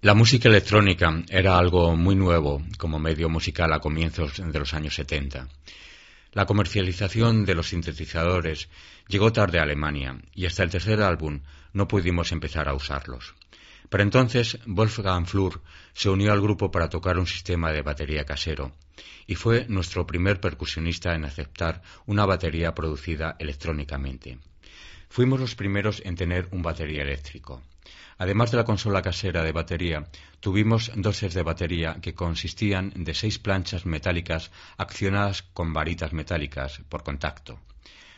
La música electrónica era algo muy nuevo como medio musical a comienzos de los años 70. La comercialización de los sintetizadores llegó tarde a Alemania y hasta el tercer álbum no pudimos empezar a usarlos. Pero entonces Wolfgang Flur se unió al grupo para tocar un sistema de batería casero y fue nuestro primer percusionista en aceptar una batería producida electrónicamente. Fuimos los primeros en tener un batería eléctrico. Además de la consola casera de batería, tuvimos dos sets de batería que consistían de seis planchas metálicas accionadas con varitas metálicas por contacto.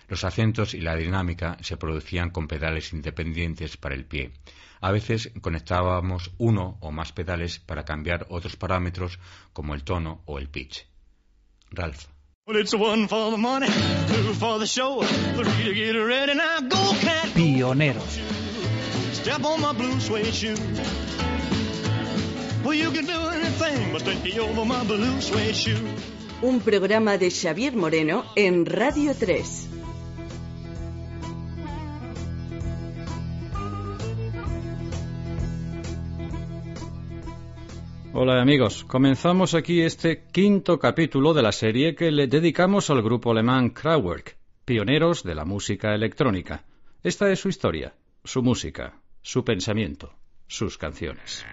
Los acentos y la dinámica se producían con pedales independientes para el pie. A veces conectábamos uno o más pedales para cambiar otros parámetros como el tono o el pitch. Ralph. Pioneros. Un programa de Xavier Moreno en Radio 3. Hola amigos, comenzamos aquí este quinto capítulo de la serie que le dedicamos al grupo alemán Kraftwerk, pioneros de la música electrónica. Esta es su historia, su música, su pensamiento, sus canciones.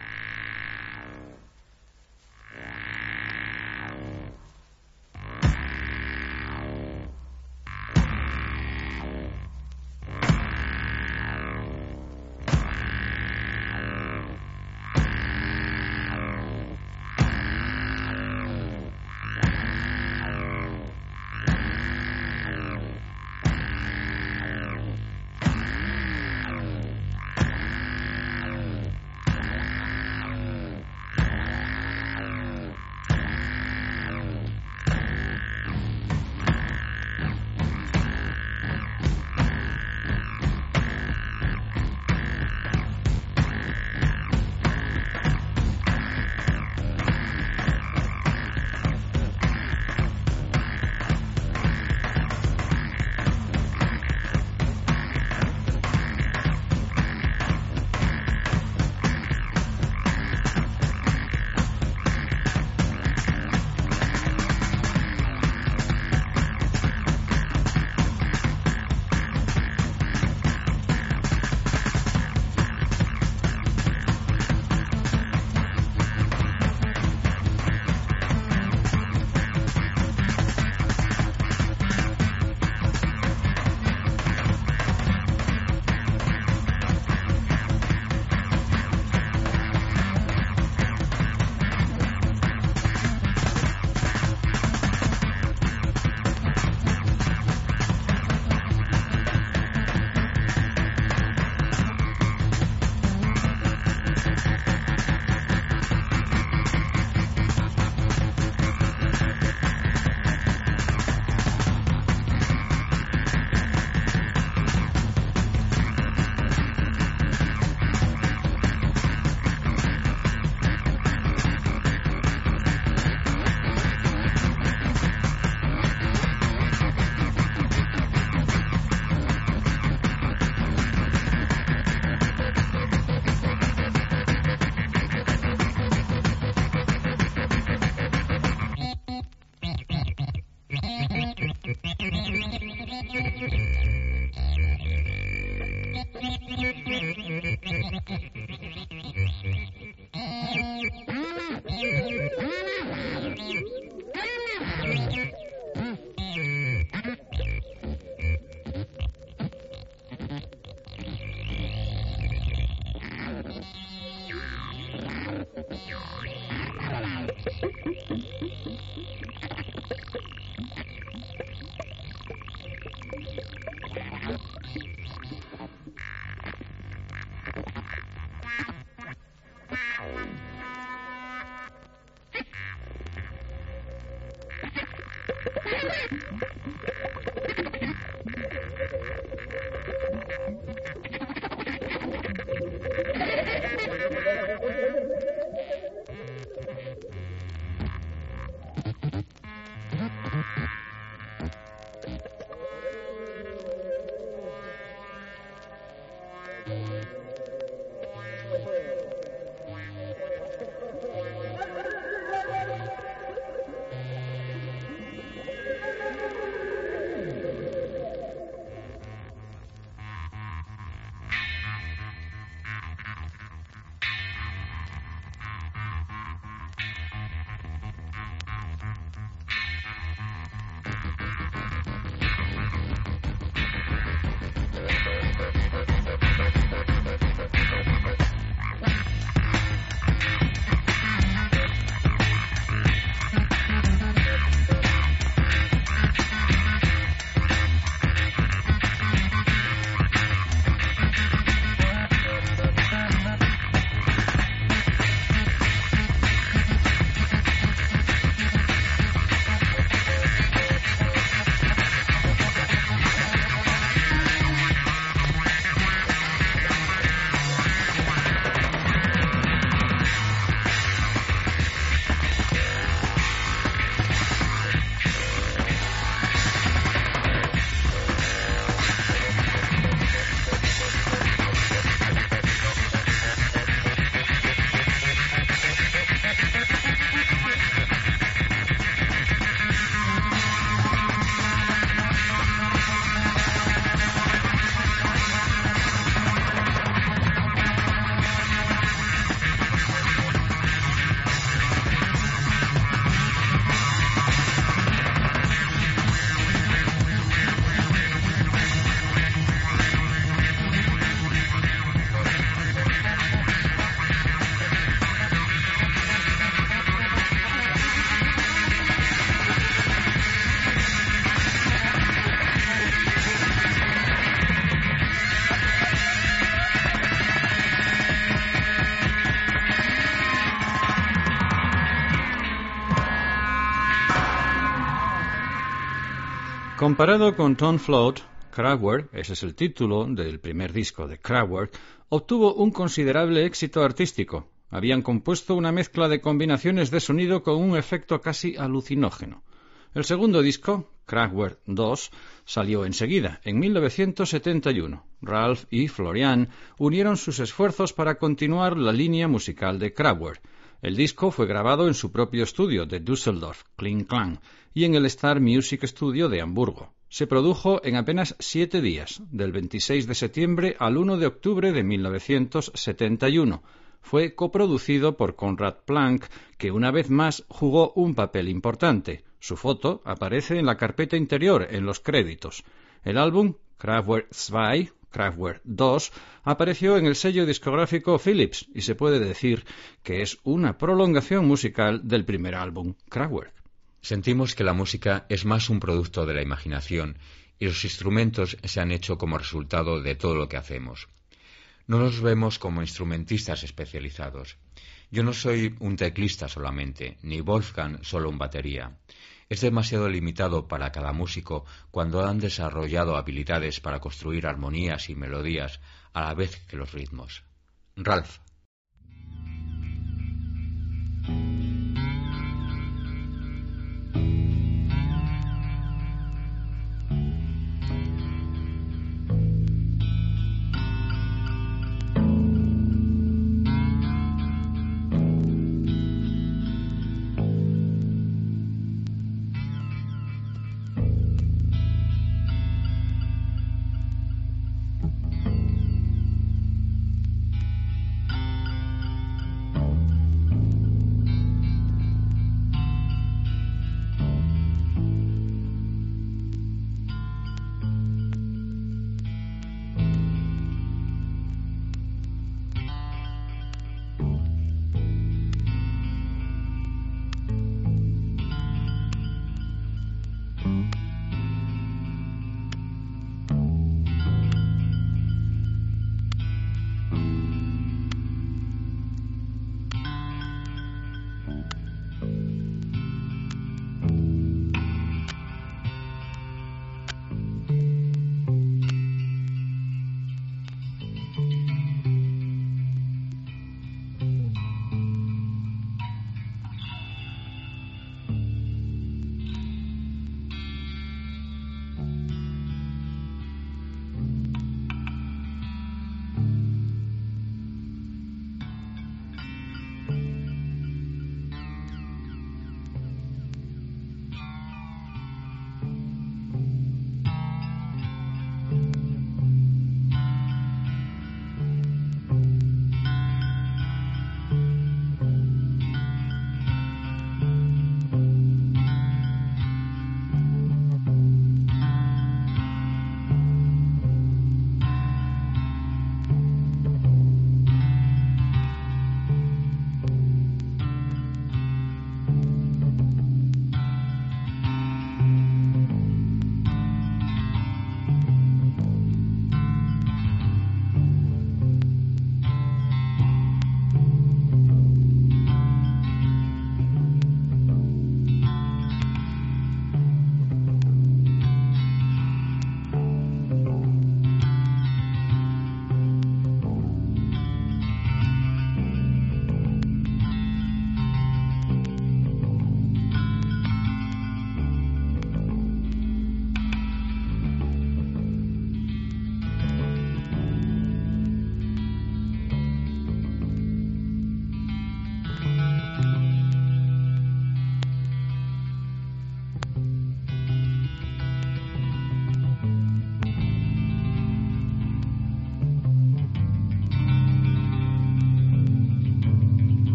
Comparado con Tom Float, Kraftwerk, ese es el título del primer disco de Kraftwerk, obtuvo un considerable éxito artístico. Habían compuesto una mezcla de combinaciones de sonido con un efecto casi alucinógeno. El segundo disco, Kraftwerk 2, salió enseguida, en 1971. Ralph y Florian unieron sus esfuerzos para continuar la línea musical de Kraftwerk. El disco fue grabado en su propio estudio de Düsseldorf, Kling Klang, y en el Star Music Studio de Hamburgo. Se produjo en apenas siete días, del 26 de septiembre al 1 de octubre de 1971. Fue coproducido por Conrad Planck, que una vez más jugó un papel importante. Su foto aparece en la carpeta interior, en los créditos. El álbum Kraftwerk 2 Kraftwerk 2 apareció en el sello discográfico Philips y se puede decir que es una prolongación musical del primer álbum, Kraftwerk. Sentimos que la música es más un producto de la imaginación y los instrumentos se han hecho como resultado de todo lo que hacemos. No nos vemos como instrumentistas especializados. Yo no soy un teclista solamente, ni Wolfgang solo un batería es demasiado limitado para cada músico cuando han desarrollado habilidades para construir armonías y melodías a la vez que los ritmos. Ralph.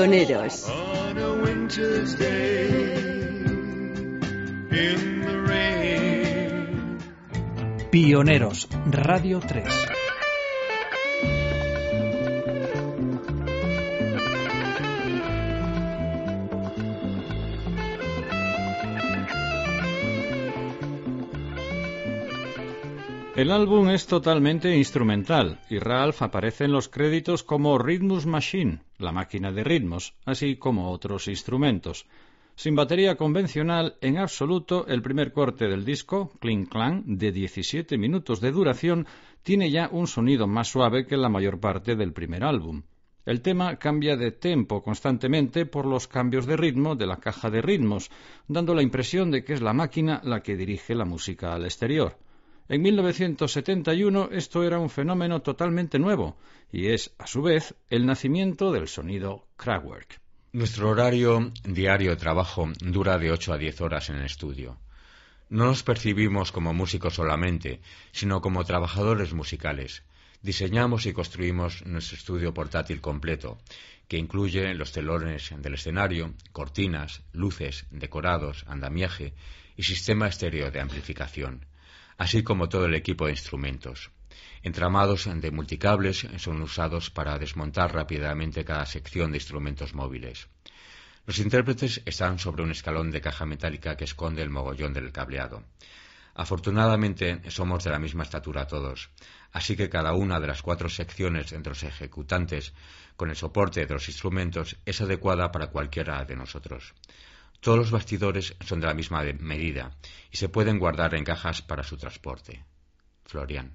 Pioneros. Pioneros, Radio 3. El álbum es totalmente instrumental y Ralph aparece en los créditos como Rhythmus Machine, la máquina de ritmos, así como otros instrumentos. Sin batería convencional, en absoluto, el primer corte del disco, Cling Clang, de 17 minutos de duración, tiene ya un sonido más suave que la mayor parte del primer álbum. El tema cambia de tempo constantemente por los cambios de ritmo de la caja de ritmos, dando la impresión de que es la máquina la que dirige la música al exterior. En 1971 esto era un fenómeno totalmente nuevo y es, a su vez, el nacimiento del sonido Kraftwerk. Nuestro horario diario de trabajo dura de 8 a 10 horas en el estudio. No nos percibimos como músicos solamente, sino como trabajadores musicales. Diseñamos y construimos nuestro estudio portátil completo, que incluye los telones del escenario, cortinas, luces, decorados, andamiaje y sistema estéreo de amplificación así como todo el equipo de instrumentos. Entramados de multicables son usados para desmontar rápidamente cada sección de instrumentos móviles. Los intérpretes están sobre un escalón de caja metálica que esconde el mogollón del cableado. Afortunadamente somos de la misma estatura todos, así que cada una de las cuatro secciones entre los ejecutantes con el soporte de los instrumentos es adecuada para cualquiera de nosotros. Todos los bastidores son de la misma medida y se pueden guardar en cajas para su transporte. Florian.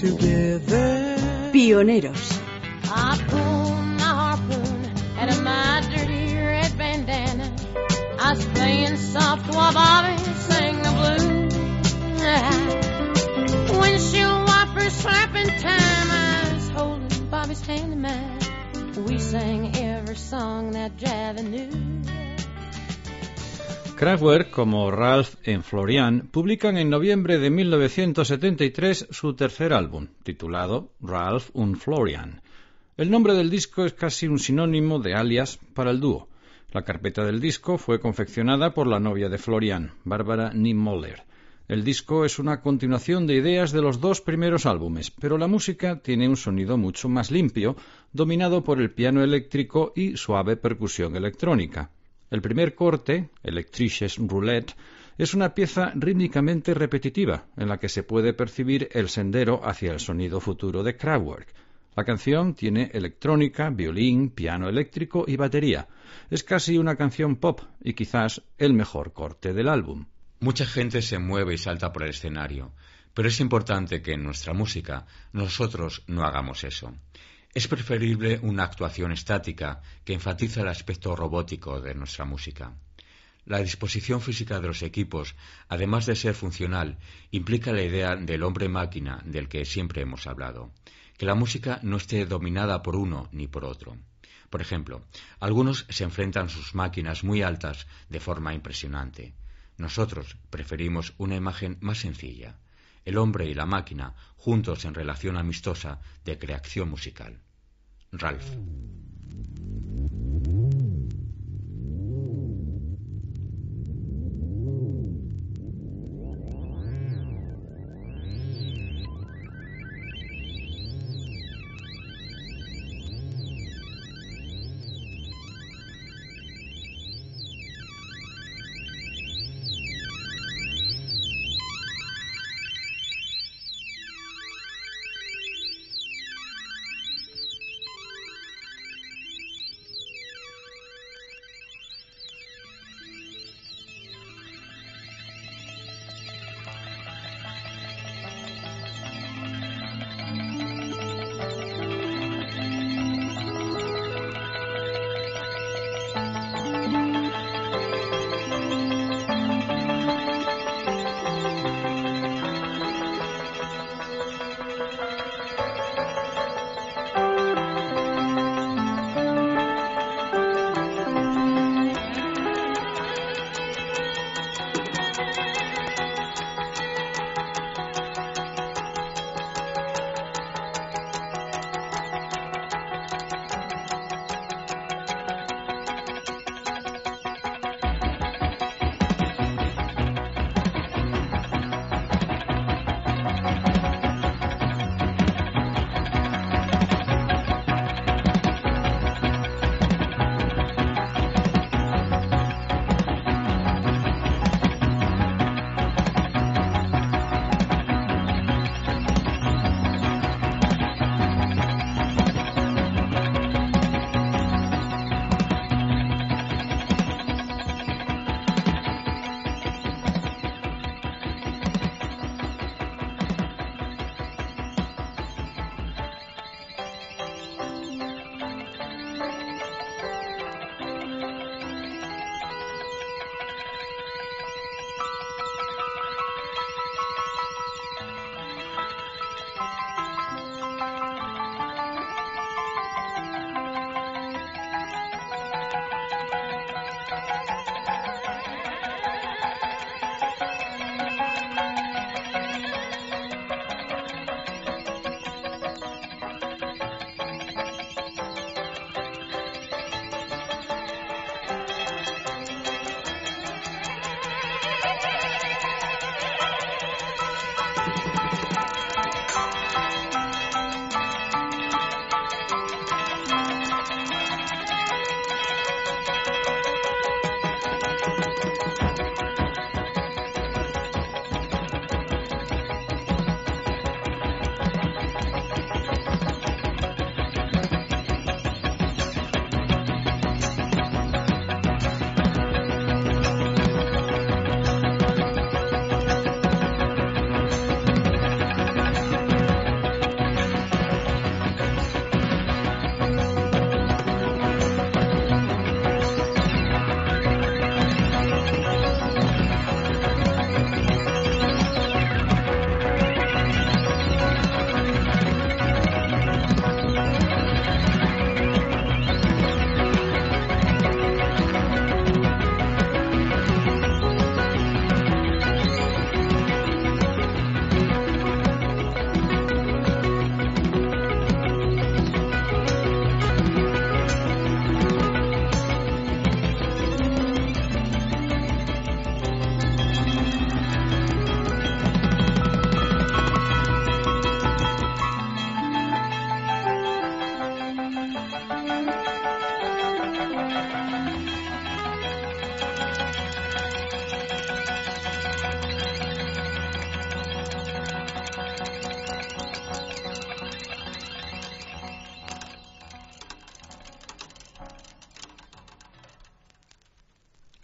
Together. Pioneros. Como Ralph en Florian, publican en noviembre de 1973 su tercer álbum, titulado Ralph und Florian. El nombre del disco es casi un sinónimo de alias para el dúo. La carpeta del disco fue confeccionada por la novia de Florian, Bárbara Niemöller. El disco es una continuación de ideas de los dos primeros álbumes, pero la música tiene un sonido mucho más limpio, dominado por el piano eléctrico y suave percusión electrónica. El primer corte, Electrices Roulette, es una pieza rítmicamente repetitiva, en la que se puede percibir el sendero hacia el sonido futuro de Kraftwerk. La canción tiene electrónica, violín, piano eléctrico y batería. Es casi una canción pop y quizás el mejor corte del álbum. Mucha gente se mueve y salta por el escenario, pero es importante que en nuestra música nosotros no hagamos eso. Es preferible una actuación estática que enfatiza el aspecto robótico de nuestra música. La disposición física de los equipos, además de ser funcional, implica la idea del hombre máquina del que siempre hemos hablado, que la música no esté dominada por uno ni por otro. Por ejemplo, algunos se enfrentan sus máquinas muy altas de forma impresionante. Nosotros preferimos una imagen más sencilla, el hombre y la máquina juntos en relación amistosa de creación musical. Ralph.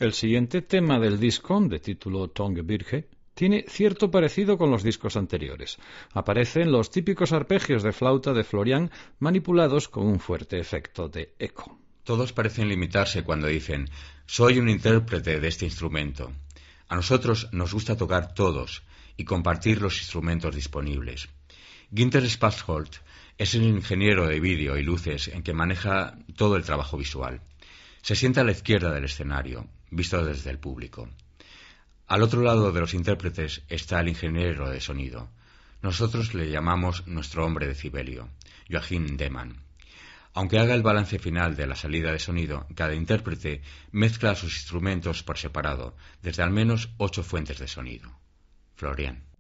El siguiente tema del disco, de título Tongue Virge, tiene cierto parecido con los discos anteriores. Aparecen los típicos arpegios de flauta de Florian manipulados con un fuerte efecto de eco. Todos parecen limitarse cuando dicen soy un intérprete de este instrumento. A nosotros nos gusta tocar todos y compartir los instrumentos disponibles. Ginter Spassholt es el ingeniero de vídeo y luces en que maneja todo el trabajo visual. Se sienta a la izquierda del escenario, visto desde el público. Al otro lado de los intérpretes está el ingeniero de sonido. Nosotros le llamamos nuestro hombre de Cibelio, Joachim Demann. Aunque haga el balance final de la salida de sonido, cada intérprete mezcla sus instrumentos por separado, desde al menos ocho fuentes de sonido. Florian.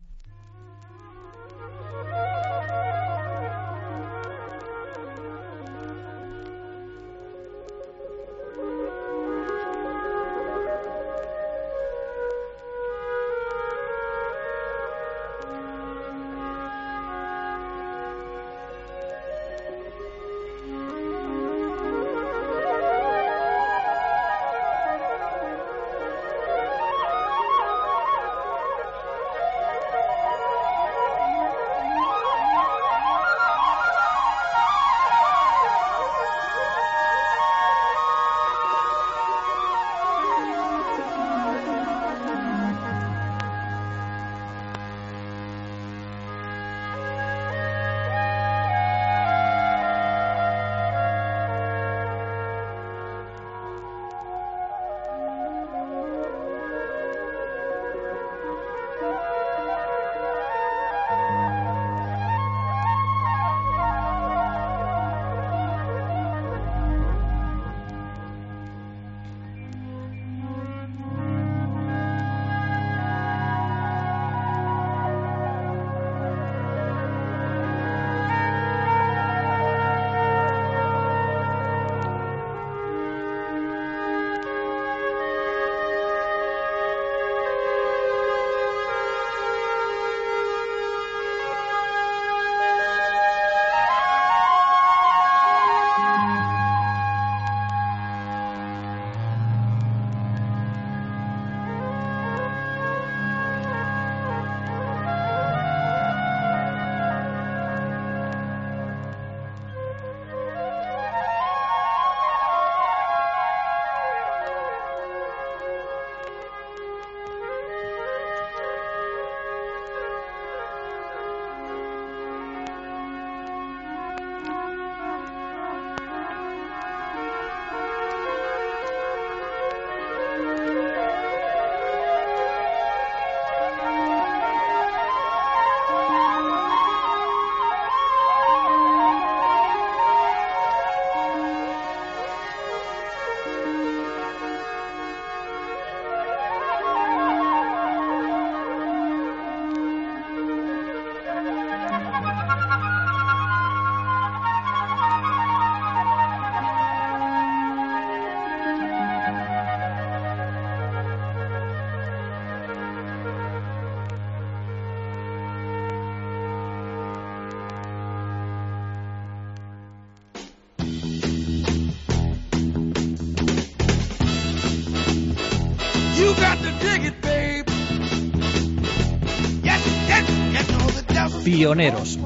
Pioneros.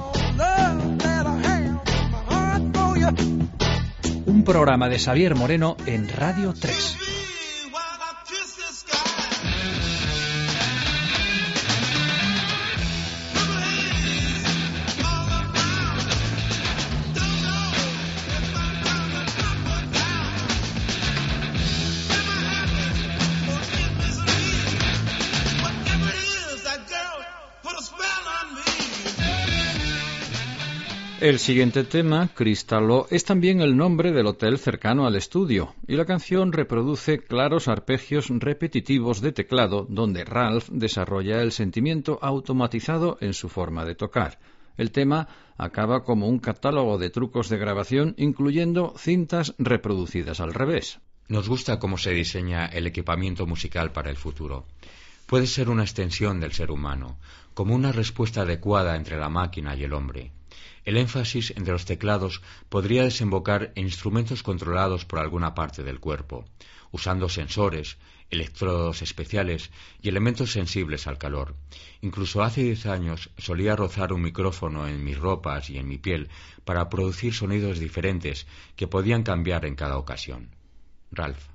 Un programa de Xavier Moreno en Radio 3. El siguiente tema, Cristallo, es también el nombre del hotel cercano al estudio, y la canción reproduce claros arpegios repetitivos de teclado donde Ralph desarrolla el sentimiento automatizado en su forma de tocar. El tema acaba como un catálogo de trucos de grabación incluyendo cintas reproducidas al revés. Nos gusta cómo se diseña el equipamiento musical para el futuro. Puede ser una extensión del ser humano, como una respuesta adecuada entre la máquina y el hombre. El énfasis de los teclados podría desembocar en instrumentos controlados por alguna parte del cuerpo, usando sensores, electrodos especiales y elementos sensibles al calor. Incluso hace diez años solía rozar un micrófono en mis ropas y en mi piel para producir sonidos diferentes que podían cambiar en cada ocasión. Ralph.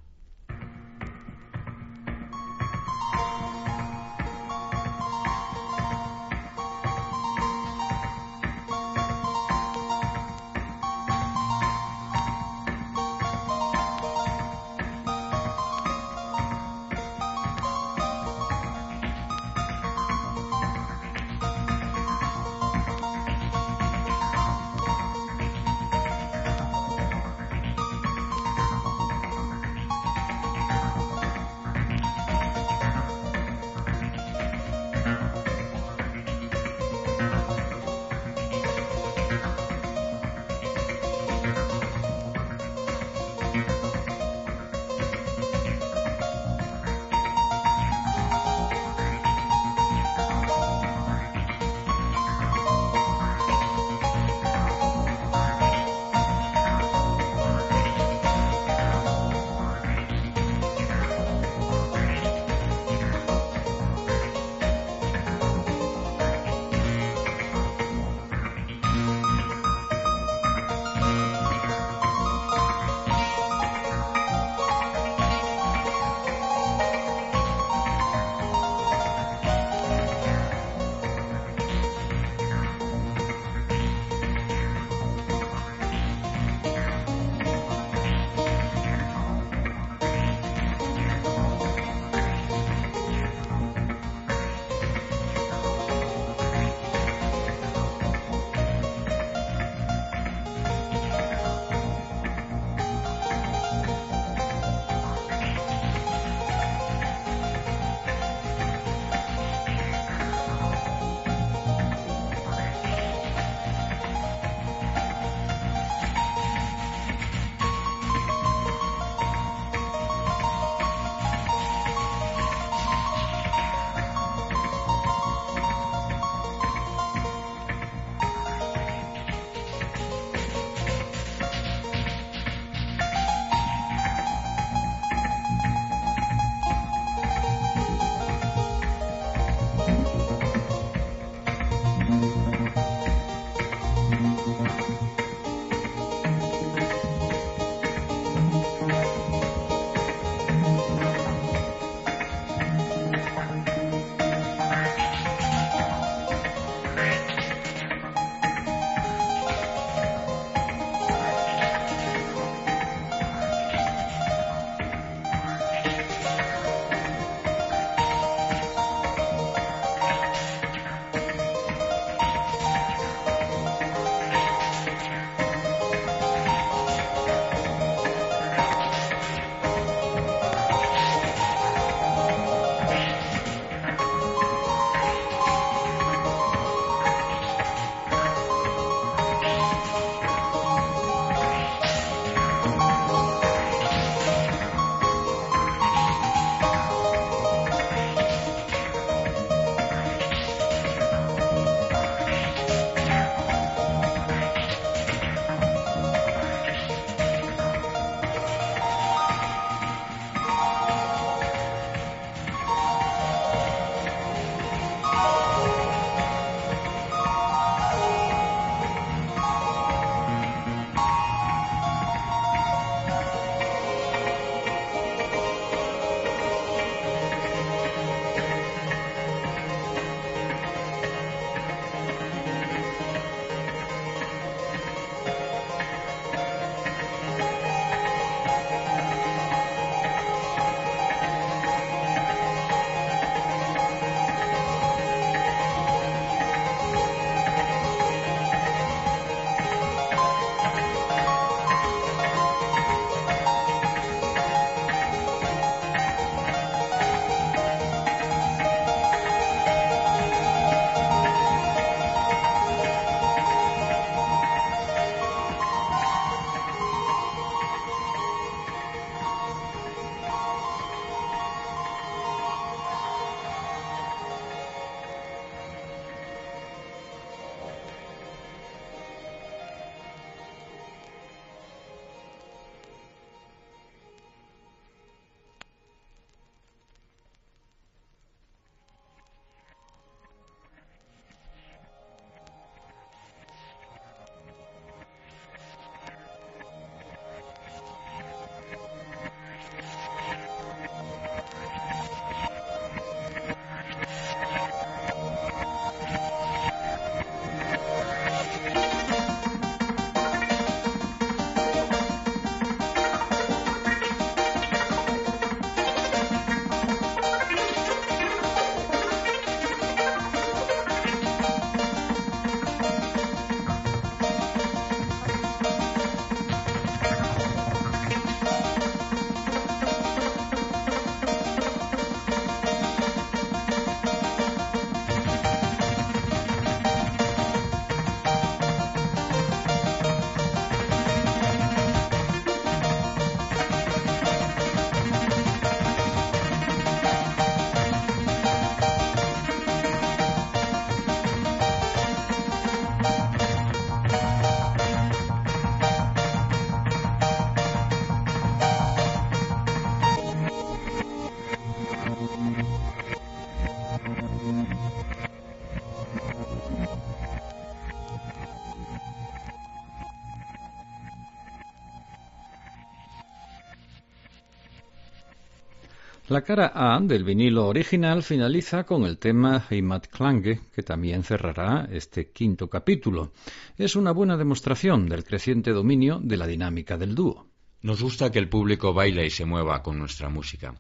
La cara A del vinilo original finaliza con el tema Heimat Klange, que también cerrará este quinto capítulo. Es una buena demostración del creciente dominio de la dinámica del dúo. Nos gusta que el público baile y se mueva con nuestra música.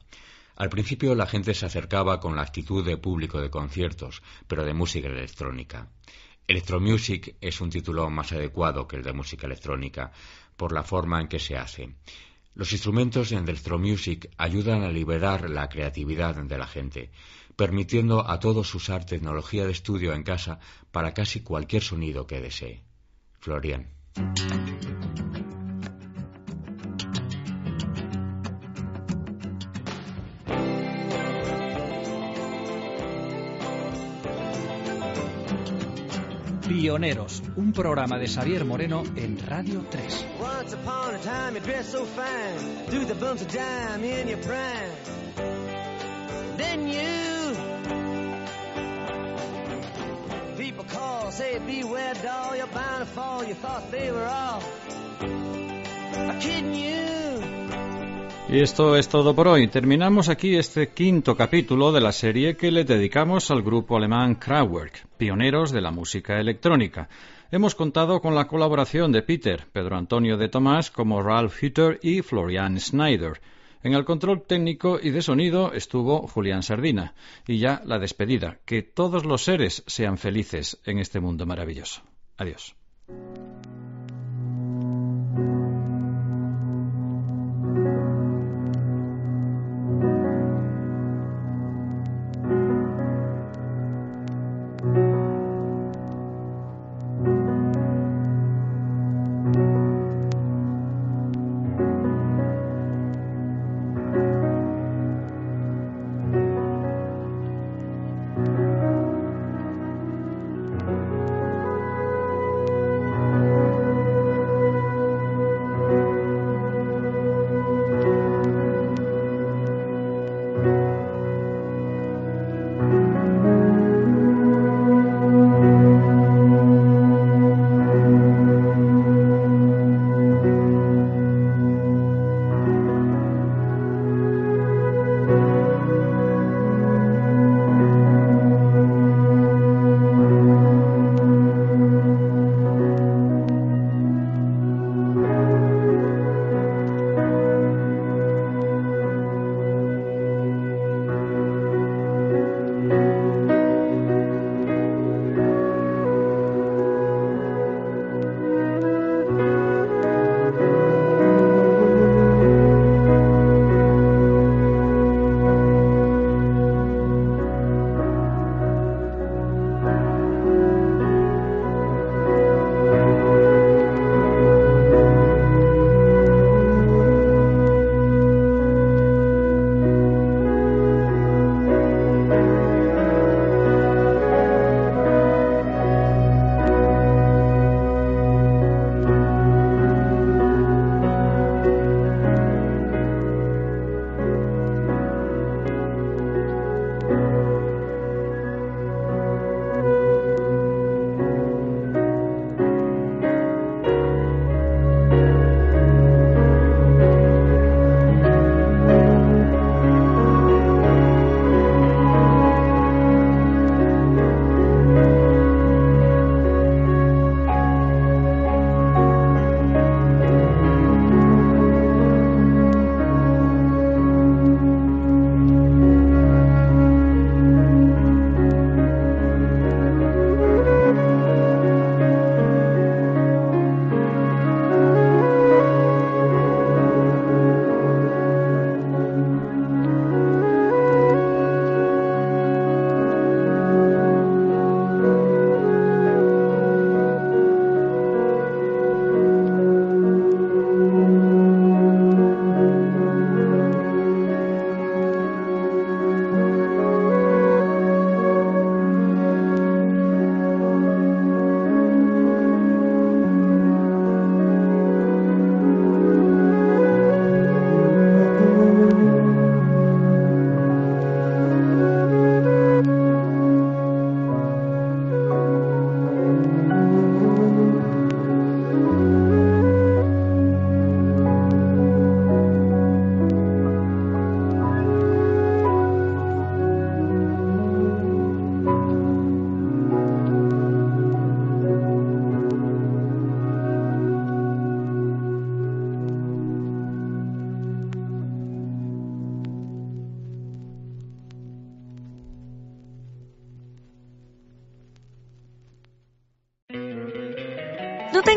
Al principio la gente se acercaba con la actitud de público de conciertos, pero de música electrónica. Electromusic es un título más adecuado que el de música electrónica, por la forma en que se hace. Los instrumentos en Electromusic ayudan a liberar la creatividad de la gente, permitiendo a todos usar tecnología de estudio en casa para casi cualquier sonido que desee. Florian. Pioneros, un programa de Xavier Moreno en Radio 3. Once upon a time you dressed so fine, threw the bumps of dime in your prime. Then you, people call, say beware doll, you're bound to fall. You thought they were all kidding you. Y esto es todo por hoy. Terminamos aquí este quinto capítulo de la serie que le dedicamos al grupo alemán Kraftwerk, pioneros de la música electrónica. Hemos contado con la colaboración de Peter, Pedro Antonio de Tomás como Ralph Hütter y Florian Schneider. En el control técnico y de sonido estuvo Julián Sardina. Y ya la despedida. Que todos los seres sean felices en este mundo maravilloso. Adiós.